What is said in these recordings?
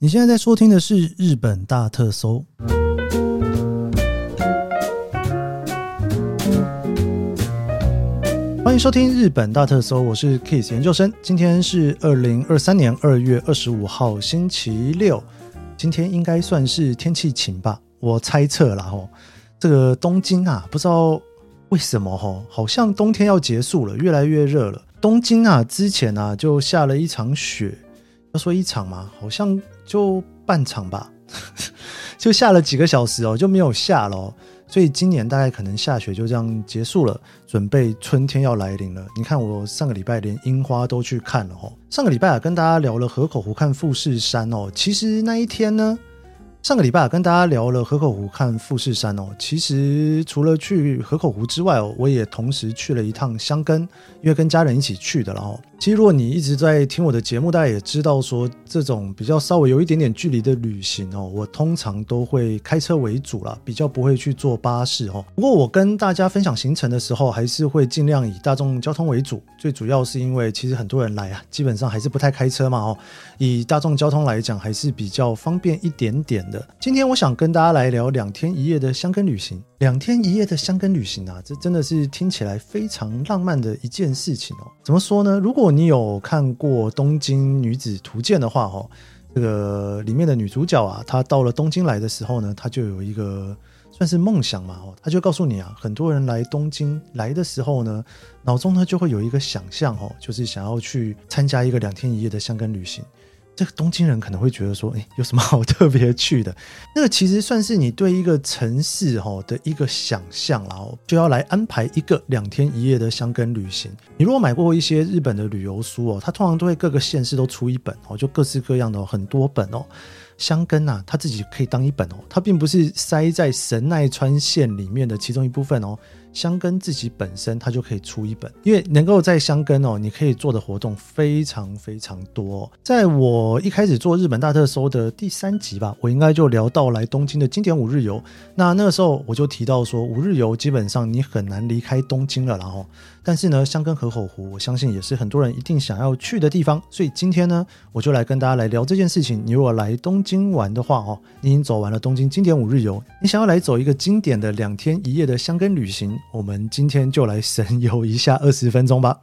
你现在在收听的是日本大特搜，欢迎收听日本大特搜，我是 Kiss 研究生。今天是二零二三年二月二十五号，星期六。今天应该算是天气晴吧，我猜测啦吼。这个东京啊，不知道为什么哈，好像冬天要结束了，越来越热了。东京啊，之前啊就下了一场雪，要说一场嘛，好像。就半场吧，就下了几个小时哦，就没有下了，所以今年大概可能下雪就这样结束了，准备春天要来临了。你看我上个礼拜连樱花都去看了哦，上个礼拜啊跟大家聊了河口湖看富士山哦，其实那一天呢。上个礼拜跟大家聊了河口湖看富士山哦，其实除了去河口湖之外哦，我也同时去了一趟箱根，因为跟家人一起去的。然后，其实如果你一直在听我的节目，大家也知道说，这种比较稍微有一点点距离的旅行哦，我通常都会开车为主啦，比较不会去坐巴士哦。不过我跟大家分享行程的时候，还是会尽量以大众交通为主。最主要是因为其实很多人来啊，基本上还是不太开车嘛哦，以大众交通来讲，还是比较方便一点点的。今天我想跟大家来聊两天一夜的箱根旅行。两天一夜的箱根旅行啊，这真的是听起来非常浪漫的一件事情哦。怎么说呢？如果你有看过《东京女子图鉴》的话，哦，这个里面的女主角啊，她到了东京来的时候呢，她就有一个算是梦想嘛，哦，她就告诉你啊，很多人来东京来的时候呢，脑中呢就会有一个想象，哦，就是想要去参加一个两天一夜的香根旅行。这个东京人可能会觉得说，哎，有什么好特别去的？那个其实算是你对一个城市哈的一个想象，然后就要来安排一个两天一夜的箱根旅行。你如果买过一些日本的旅游书哦，它通常都会各个县市都出一本哦，就各式各样的很多本哦。箱根呐，它自己可以当一本哦，它并不是塞在神奈川县里面的其中一部分哦。箱根自己本身它就可以出一本，因为能够在箱根哦，你可以做的活动非常非常多。在我一开始做日本大特搜的第三集吧，我应该就聊到来东京的经典五日游。那那个时候我就提到说，五日游基本上你很难离开东京了，然后。但是呢，箱根河口湖，我相信也是很多人一定想要去的地方。所以今天呢，我就来跟大家来聊这件事情。你如果来东京玩的话，哦，你已经走完了东京经典五日游，你想要来走一个经典的两天一夜的箱根旅行，我们今天就来神游一下 二十分钟吧。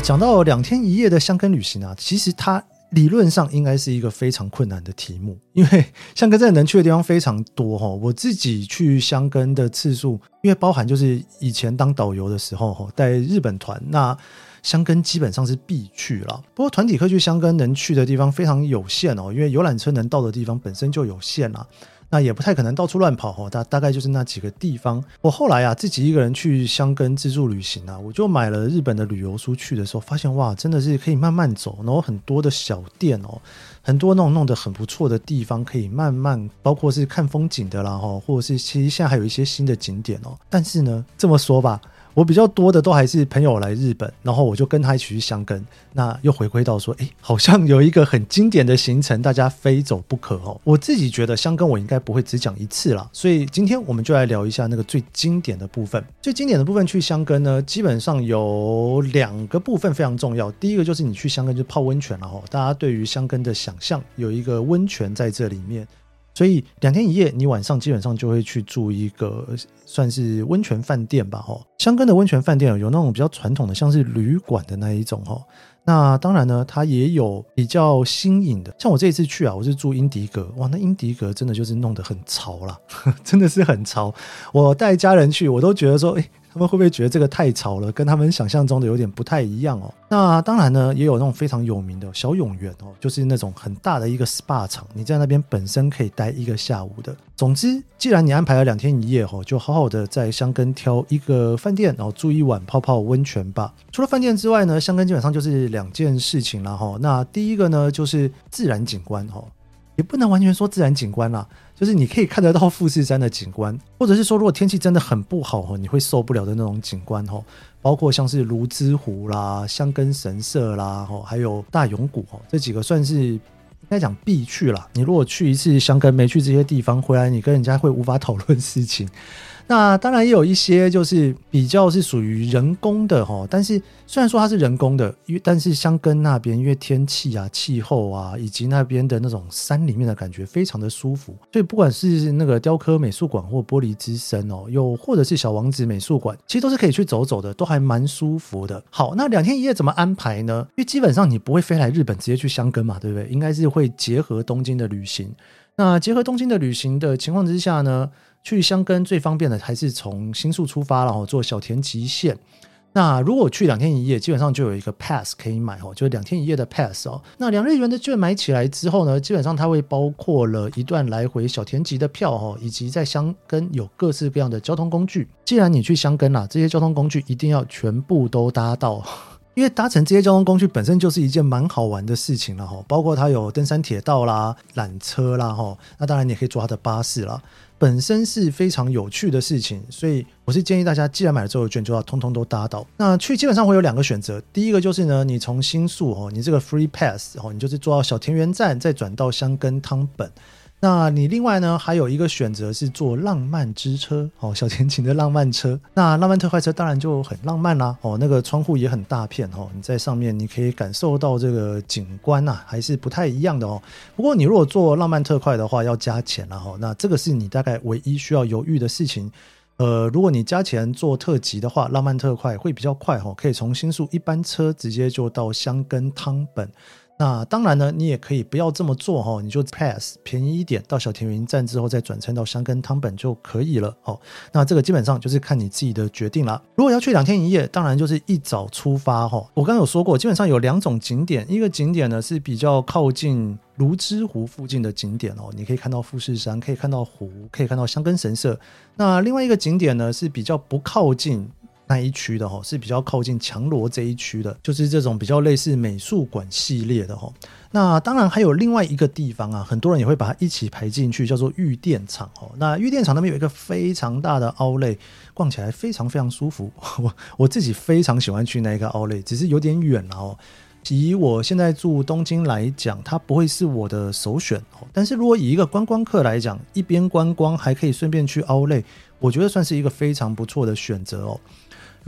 讲到两天一夜的箱根旅行啊，其实它理论上应该是一个非常困难的题目，因为香根真的能去的地方非常多哈。我自己去香根的次数，因为包含就是以前当导游的时候哈，带日本团，那香根基本上是必去了。不过团体客去香根能去的地方非常有限哦，因为游览车能到的地方本身就有限了。那也不太可能到处乱跑哦，大大概就是那几个地方。我后来啊自己一个人去箱根自助旅行啊，我就买了日本的旅游书去的时候，发现哇，真的是可以慢慢走，然后很多的小店哦，很多那种弄得很不错的地方可以慢慢，包括是看风景的啦哈，或者是其实现在还有一些新的景点哦。但是呢，这么说吧。我比较多的都还是朋友来日本，然后我就跟他一起去箱根。那又回归到说，哎，好像有一个很经典的行程，大家非走不可哦。我自己觉得箱根我应该不会只讲一次啦，所以今天我们就来聊一下那个最经典的部分。最经典的部分去箱根呢，基本上有两个部分非常重要。第一个就是你去箱根就泡温泉了哦，大家对于箱根的想象有一个温泉在这里面。所以两天一夜，你晚上基本上就会去住一个算是温泉饭店吧，哈。箱根的温泉饭店有那种比较传统的，像是旅馆的那一种，哈。那当然呢，它也有比较新颖的，像我这一次去啊，我是住英迪格，哇，那英迪格真的就是弄得很潮啦，真的是很潮。我带家人去，我都觉得说，诶他们会不会觉得这个太潮了，跟他们想象中的有点不太一样哦？那当然呢，也有那种非常有名的小永源哦，就是那种很大的一个 SPA 场，你在那边本身可以待一个下午的。总之，既然你安排了两天一夜哦，就好好的在箱根挑一个饭店，然后住一晚，泡泡温泉吧。除了饭店之外呢，箱根基本上就是两件事情了哈。那第一个呢，就是自然景观哈。也不能完全说自然景观啦，就是你可以看得到富士山的景观，或者是说如果天气真的很不好哦，你会受不了的那种景观哦，包括像是芦之湖啦、箱根神社啦，哦，还有大永谷哦，这几个算是应该讲必去啦。你如果去一次箱根没去这些地方，回来你跟人家会无法讨论事情。那当然也有一些就是比较是属于人工的哈，但是虽然说它是人工的，因为但是箱根那边因为天气啊、气候啊，以及那边的那种山里面的感觉非常的舒服，所以不管是那个雕刻美术馆或玻璃之森哦，又或者是小王子美术馆，其实都是可以去走走的，都还蛮舒服的。好，那两天一夜怎么安排呢？因为基本上你不会飞来日本直接去箱根嘛，对不对？应该是会结合东京的旅行。那结合东京的旅行的情况之下呢，去箱根最方便的还是从新宿出发，然后坐小田急线。那如果去两天一夜，基本上就有一个 pass 可以买哦，就是两天一夜的 pass 哦。那两日元的券买起来之后呢，基本上它会包括了一段来回小田急的票哦，以及在箱根有各式各样的交通工具。既然你去箱根啦，这些交通工具一定要全部都搭到，因为搭乘这些交通工具本身就是一件蛮好玩的事情了哈。包括它有登山铁道啦、缆车啦哈，那当然你也可以坐它的巴士啦。本身是非常有趣的事情，所以我是建议大家，既然买了这个券，就要通通都搭到。那去基本上会有两个选择，第一个就是呢，你从新宿哦，你这个 free pass 哦，你就是坐到小田园站，再转到箱根汤本。那你另外呢，还有一个选择是坐浪漫之车哦，小田琴的浪漫车。那浪漫特快车当然就很浪漫啦哦，那个窗户也很大片哦，你在上面你可以感受到这个景观呐，还是不太一样的哦。不过你如果坐浪漫特快的话，要加钱了哈。那这个是你大概唯一需要犹豫的事情。呃，如果你加钱坐特急的话，浪漫特快会比较快哈，可以从新宿一班车直接就到箱根汤本。那当然呢，你也可以不要这么做哈，你就 pass 便宜一点，到小田园站之后再转乘到箱根汤本就可以了哦。那这个基本上就是看你自己的决定了。如果要去两天一夜，当然就是一早出发哈。我刚刚有说过，基本上有两种景点，一个景点呢是比较靠近芦之湖附近的景点哦，你可以看到富士山，可以看到湖，可以看到箱根神社。那另外一个景点呢是比较不靠近。那一区的哈是比较靠近强罗这一区的，就是这种比较类似美术馆系列的哈。那当然还有另外一个地方啊，很多人也会把它一起排进去，叫做御殿场哦。那御殿场那边有一个非常大的凹类逛起来非常非常舒服。我我自己非常喜欢去那一个凹类只是有点远了哦。以我现在住东京来讲，它不会是我的首选哦。但是如果以一个观光客来讲，一边观光还可以顺便去凹类我觉得算是一个非常不错的选择哦。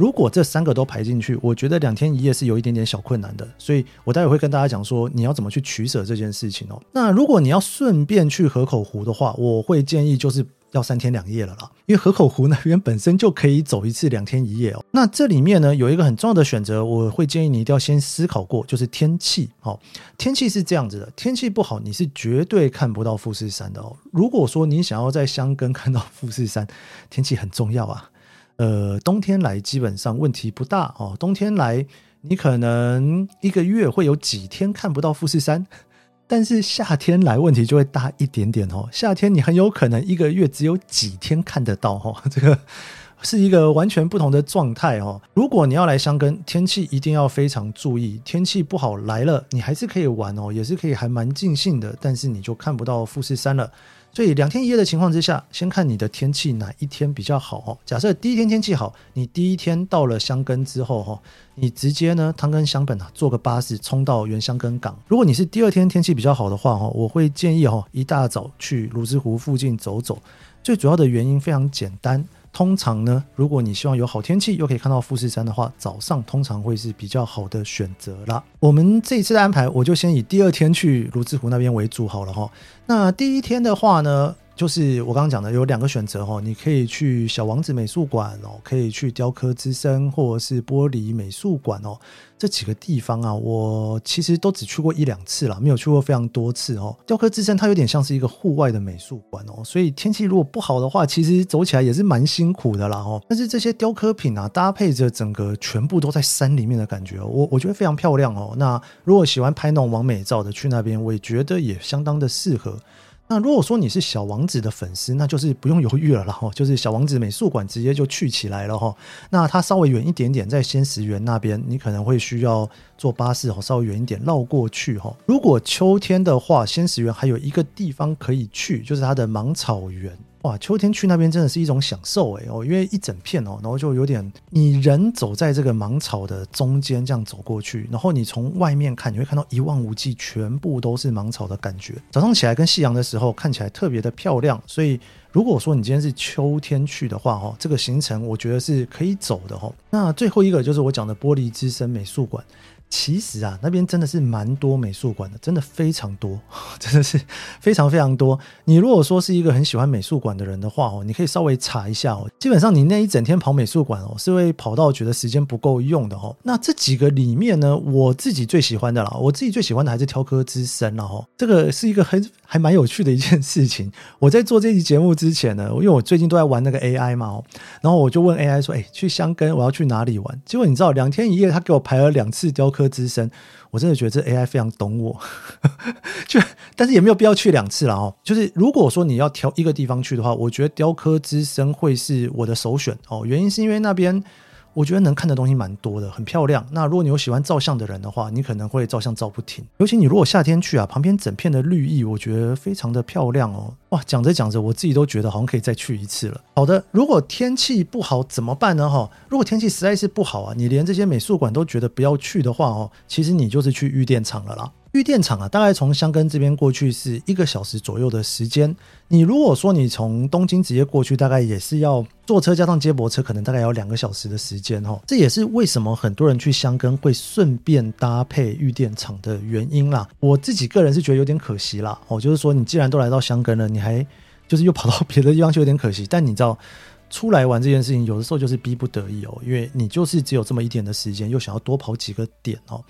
如果这三个都排进去，我觉得两天一夜是有一点点小困难的，所以我待会会跟大家讲说你要怎么去取舍这件事情哦。那如果你要顺便去河口湖的话，我会建议就是要三天两夜了啦，因为河口湖那边本身就可以走一次两天一夜哦。那这里面呢有一个很重要的选择，我会建议你一定要先思考过，就是天气哦。天气是这样子的，天气不好你是绝对看不到富士山的哦。如果说你想要在箱根看到富士山，天气很重要啊。呃，冬天来基本上问题不大哦。冬天来，你可能一个月会有几天看不到富士山，但是夏天来问题就会大一点点哦。夏天你很有可能一个月只有几天看得到哦，这个是一个完全不同的状态哦。如果你要来箱根，天气一定要非常注意，天气不好来了，你还是可以玩哦，也是可以还蛮尽兴的，但是你就看不到富士山了。所以两天一夜的情况之下，先看你的天气哪一天比较好哦。假设第一天天气好，你第一天到了香根之后哈，你直接呢汤根香本啊坐个巴士冲到原香根港。如果你是第二天天气比较好的话哈，我会建议哈一大早去芦之湖附近走走。最主要的原因非常简单。通常呢，如果你希望有好天气又可以看到富士山的话，早上通常会是比较好的选择啦。我们这一次的安排，我就先以第二天去泸沽湖那边为主好了哈。那第一天的话呢，就是我刚刚讲的有两个选择哈，你可以去小王子美术馆哦，可以去雕刻之森或者是玻璃美术馆哦，这几个地方啊，我其实都只去过一两次啦，没有去过非常多次哦。雕刻之森它有点像是一个户外的美术馆哦，所以天气如果不好的话，其实走起来也是蛮辛苦的啦哦。但是这些雕刻品啊，搭配着整个全部都在山里面的感觉，我我觉得非常漂亮哦。那如果喜欢拍那种网美照的，去那边我也觉得也相当的适合。那如果说你是小王子的粉丝，那就是不用犹豫了然后，就是小王子美术馆直接就去起来了哈。那它稍微远一点点，在仙石园那边，你可能会需要坐巴士哦，稍微远一点绕过去哈。如果秋天的话，仙石园还有一个地方可以去，就是它的芒草园。哇，秋天去那边真的是一种享受哎哦，因为一整片哦，然后就有点你人走在这个芒草的中间这样走过去，然后你从外面看，你会看到一望无际，全部都是芒草的感觉。早上起来跟夕阳的时候看起来特别的漂亮，所以如果说你今天是秋天去的话哦，这个行程我觉得是可以走的哦。那最后一个就是我讲的玻璃之森美术馆。其实啊，那边真的是蛮多美术馆的，真的非常多，真的是非常非常多。你如果说是一个很喜欢美术馆的人的话哦，你可以稍微查一下哦。基本上你那一整天跑美术馆哦，是会跑到觉得时间不够用的哦。那这几个里面呢，我自己最喜欢的啦，我自己最喜欢的还是雕刻之森了哦。这个是一个很还蛮有趣的一件事情。我在做这期节目之前呢，因为我最近都在玩那个 AI 嘛哦，然后我就问 AI 说：“哎，去箱根我要去哪里玩？”结果你知道，两天一夜他给我排了两次雕刻。科之森，我真的觉得这 AI 非常懂我，就但是也没有必要去两次了哦。就是如果说你要挑一个地方去的话，我觉得雕刻之森会是我的首选哦。原因是因为那边。我觉得能看的东西蛮多的，很漂亮。那如果你有喜欢照相的人的话，你可能会照相照不停。尤其你如果夏天去啊，旁边整片的绿意，我觉得非常的漂亮哦。哇，讲着讲着，我自己都觉得好像可以再去一次了。好的，如果天气不好怎么办呢？哈，如果天气实在是不好啊，你连这些美术馆都觉得不要去的话哦，其实你就是去御殿场了啦。御殿场啊，大概从箱根这边过去是一个小时左右的时间。你如果说你从东京直接过去，大概也是要坐车加上接驳车，可能大概要两个小时的时间哦。这也是为什么很多人去箱根会顺便搭配御殿场的原因啦。我自己个人是觉得有点可惜啦。哦，就是说你既然都来到箱根了，你还就是又跑到别的地方，去有点可惜。但你知道，出来玩这件事情，有的时候就是逼不得已哦，因为你就是只有这么一点的时间，又想要多跑几个点哦。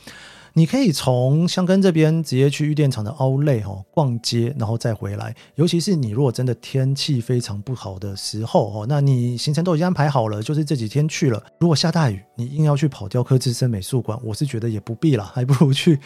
你可以从箱根这边直接去御殿场的奥莱哦逛街，然后再回来。尤其是你如果真的天气非常不好的时候哦，那你行程都已经安排好了，就是这几天去了。如果下大雨，你硬要去跑雕刻之森美术馆，我是觉得也不必了，还不如去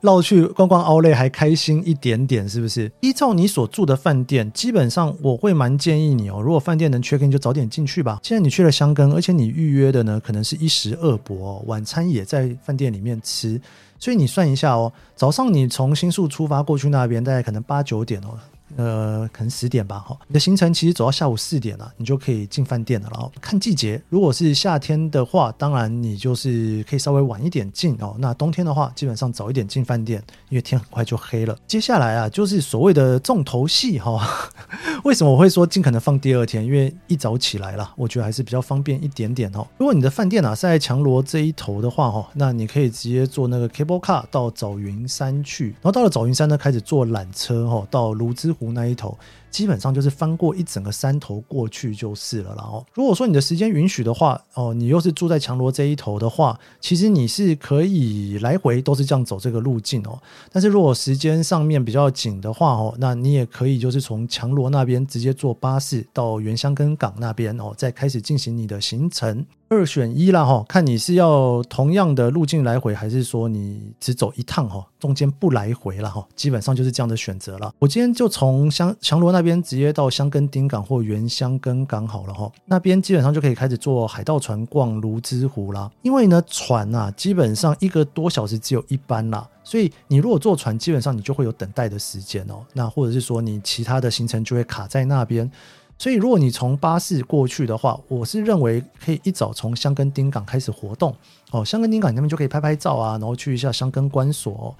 绕去逛逛奥莱还开心一点点，是不是？依照你所住的饭店，基本上我会蛮建议你哦，如果饭店能 check in 就早点进去吧。既然你去了箱根，而且你预约的呢，可能是一时二博，晚餐也在饭店里面吃。所以你算一下哦，早上你从新宿出发过去那边，大概可能八九点哦。呃，可能十点吧，哈，你的行程其实走到下午四点了，你就可以进饭店了。然后看季节，如果是夏天的话，当然你就是可以稍微晚一点进哦。那冬天的话，基本上早一点进饭店，因为天很快就黑了。接下来啊，就是所谓的重头戏哈。为什么我会说尽可能放第二天？因为一早起来了，我觉得还是比较方便一点点哦。如果你的饭店啊是在强罗这一头的话哈，那你可以直接坐那个 cable car 到早云山去，然后到了早云山呢，开始坐缆车哈到芦之湖湖那一头。基本上就是翻过一整个山头过去就是了。然后，如果说你的时间允许的话，哦，你又是住在强罗这一头的话，其实你是可以来回都是这样走这个路径哦。但是如果时间上面比较紧的话哦，那你也可以就是从强罗那边直接坐巴士到原香根港那边哦，再开始进行你的行程。二选一啦哈，看你是要同样的路径来回，还是说你只走一趟哈，中间不来回了哈，基本上就是这样的选择了。我今天就从香强罗那这边直接到箱根町港或原箱根港好了哈，那边基本上就可以开始坐海盗船逛卢之湖啦。因为呢，船啊基本上一个多小时只有一班啦，所以你如果坐船，基本上你就会有等待的时间哦。那或者是说你其他的行程就会卡在那边。所以，如果你从巴士过去的话，我是认为可以一早从箱根町港开始活动哦。箱根町港那边就可以拍拍照啊，然后去一下箱根关所，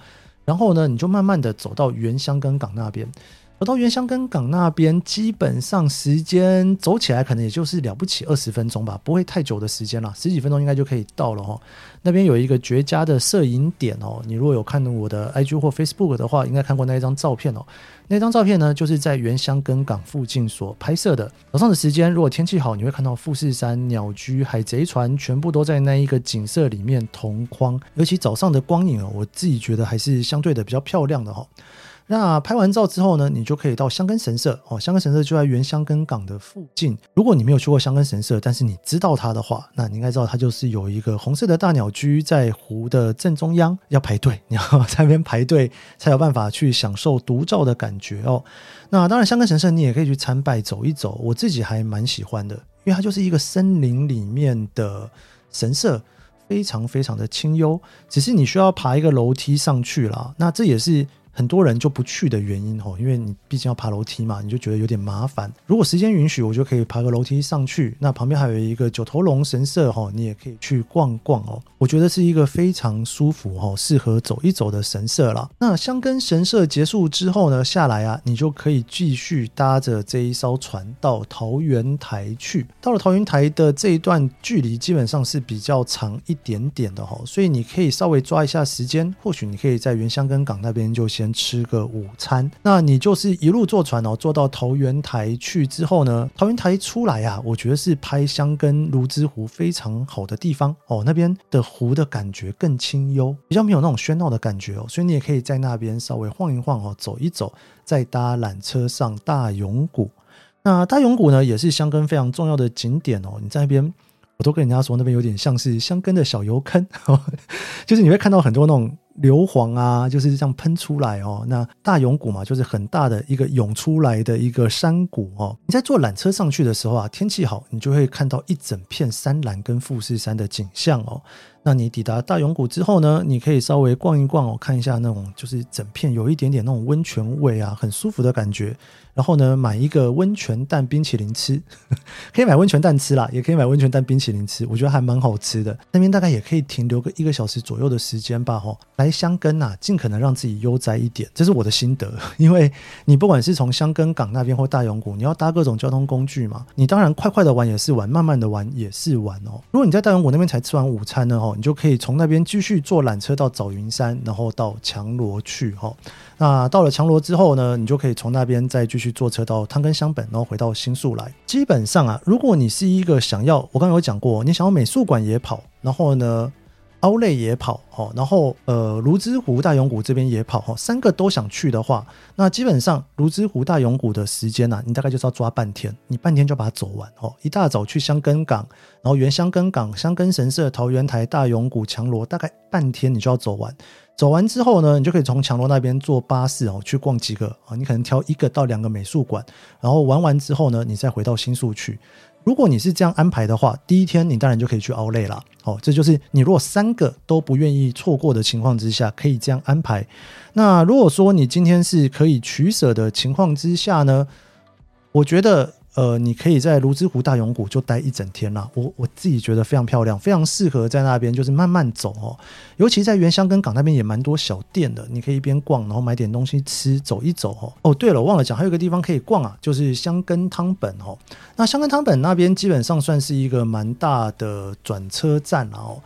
然后呢，你就慢慢的走到原箱根港那边。走到原香根港那边，基本上时间走起来可能也就是了不起二十分钟吧，不会太久的时间了，十几分钟应该就可以到了哈。那边有一个绝佳的摄影点哦，你如果有看我的 IG 或 Facebook 的话，应该看过那一张照片哦。那张照片呢，就是在原香根港附近所拍摄的。早上的时间，如果天气好，你会看到富士山、鸟居、海贼船，全部都在那一个景色里面同框。尤其早上的光影哦，我自己觉得还是相对的比较漂亮的哈。那拍完照之后呢，你就可以到香根神社哦。香根神社就在原香根港的附近。如果你没有去过香根神社，但是你知道它的话，那你应该知道它就是有一个红色的大鸟居在湖的正中央，要排队，你要在那边排队才有办法去享受独照的感觉哦。那当然，香根神社你也可以去参拜走一走，我自己还蛮喜欢的，因为它就是一个森林里面的神社，非常非常的清幽，只是你需要爬一个楼梯上去啦。那这也是。很多人就不去的原因哦，因为你毕竟要爬楼梯嘛，你就觉得有点麻烦。如果时间允许，我就可以爬个楼梯上去。那旁边还有一个九头龙神社哦，你也可以去逛逛哦。我觉得是一个非常舒服哦，适合走一走的神社啦。那香根神社结束之后呢，下来啊，你就可以继续搭着这一艘船到桃园台去。到了桃园台的这一段距离，基本上是比较长一点点的哦，所以你可以稍微抓一下时间，或许你可以在原香根港那边就先。先吃个午餐，那你就是一路坐船哦，坐到桃园台去之后呢，桃园台出来啊，我觉得是拍香根芦之湖非常好的地方哦。那边的湖的感觉更清幽，比较没有那种喧闹的感觉哦，所以你也可以在那边稍微晃一晃哦，走一走，再搭缆车上大勇谷。那大勇谷呢，也是香根非常重要的景点哦。你在那边，我都跟人家说，那边有点像是香根的小油坑，就是你会看到很多那种。硫磺啊，就是这样喷出来哦。那大涌谷嘛，就是很大的一个涌出来的一个山谷哦。你在坐缆车上去的时候啊，天气好，你就会看到一整片山岚跟富士山的景象哦。那你抵达大永谷之后呢，你可以稍微逛一逛哦，看一下那种就是整片有一点点那种温泉味啊，很舒服的感觉。然后呢，买一个温泉蛋冰淇淋吃，可以买温泉蛋吃啦，也可以买温泉蛋冰淇淋吃，我觉得还蛮好吃的。那边大概也可以停留个一个小时左右的时间吧，吼。来香根呐，尽可能让自己悠哉一点，这是我的心得。因为你不管是从香根港那边或大永谷，你要搭各种交通工具嘛，你当然快快的玩也是玩，慢慢的玩也是玩哦。如果你在大永谷那边才吃完午餐呢，你就可以从那边继续坐缆车到早云山，然后到强罗去，哦。那到了强罗之后呢，你就可以从那边再继续坐车到汤根香本，然后回到新宿来。基本上啊，如果你是一个想要，我刚刚有讲过，你想要美术馆也跑，然后呢，奥莱也跑，哦，然后呃，芦之湖大勇谷这边也跑，哦，三个都想去的话，那基本上芦之湖大勇谷的时间呢、啊，你大概就是要抓半天，你半天就把它走完，哦，一大早去香根港，然后原香根港、香根神社、桃园台、大勇谷、强罗，大概半天你就要走完。走完之后呢，你就可以从强罗那边坐巴士哦，去逛几个啊，你可能挑一个到两个美术馆，然后玩完之后呢，你再回到新宿去。如果你是这样安排的话，第一天你当然就可以去熬累了。哦，这就是你如果三个都不愿意错过的情况之下，可以这样安排。那如果说你今天是可以取舍的情况之下呢，我觉得。呃，你可以在芦之湖大勇谷就待一整天啦。我我自己觉得非常漂亮，非常适合在那边就是慢慢走哦。尤其在原香根港那边也蛮多小店的，你可以一边逛，然后买点东西吃，走一走哦。哦，对了，忘了讲，还有一个地方可以逛啊，就是香根汤本哦。那香根汤本那边基本上算是一个蛮大的转车站了哦。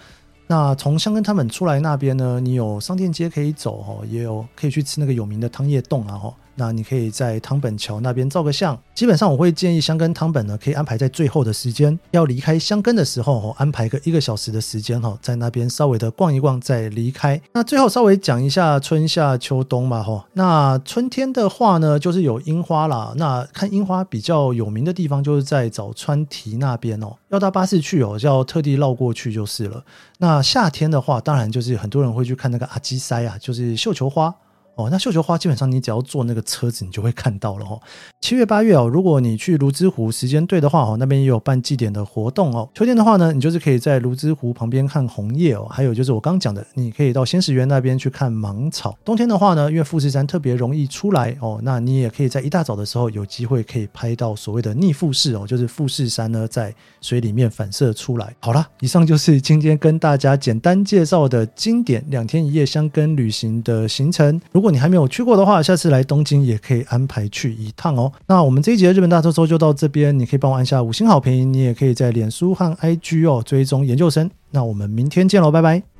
那从香根汤本出来那边呢，你有商店街可以走哦，也有可以去吃那个有名的汤叶洞啊哦。那你可以在汤本桥那边照个相。基本上我会建议香根汤本呢，可以安排在最后的时间，要离开香根的时候，安排个一个小时的时间哈，在那边稍微的逛一逛再离开。那最后稍微讲一下春夏秋冬嘛哈。那春天的话呢，就是有樱花啦。那看樱花比较有名的地方就是在早川堤那边哦，要搭巴士去哦，就要特地绕过去就是了。那夏天的话，当然就是很多人会去看那个阿基塞啊，就是绣球花。哦，那绣球花基本上你只要坐那个车子，你就会看到了哦。七月八月哦，如果你去芦之湖时间对的话哦，那边也有办祭典的活动哦。秋天的话呢，你就是可以在芦之湖旁边看红叶哦，还有就是我刚讲的，你可以到仙石园那边去看芒草。冬天的话呢，因为富士山特别容易出来哦，那你也可以在一大早的时候有机会可以拍到所谓的逆富士哦，就是富士山呢在水里面反射出来。好啦，以上就是今天跟大家简单介绍的经典两天一夜香根旅行的行程。如果如果你还没有去过的话，下次来东京也可以安排去一趟哦。那我们这一节的日本大特搜就到这边，你可以帮我按下五星好评，你也可以在脸书和 IG 哦追踪研究生。那我们明天见喽，拜拜。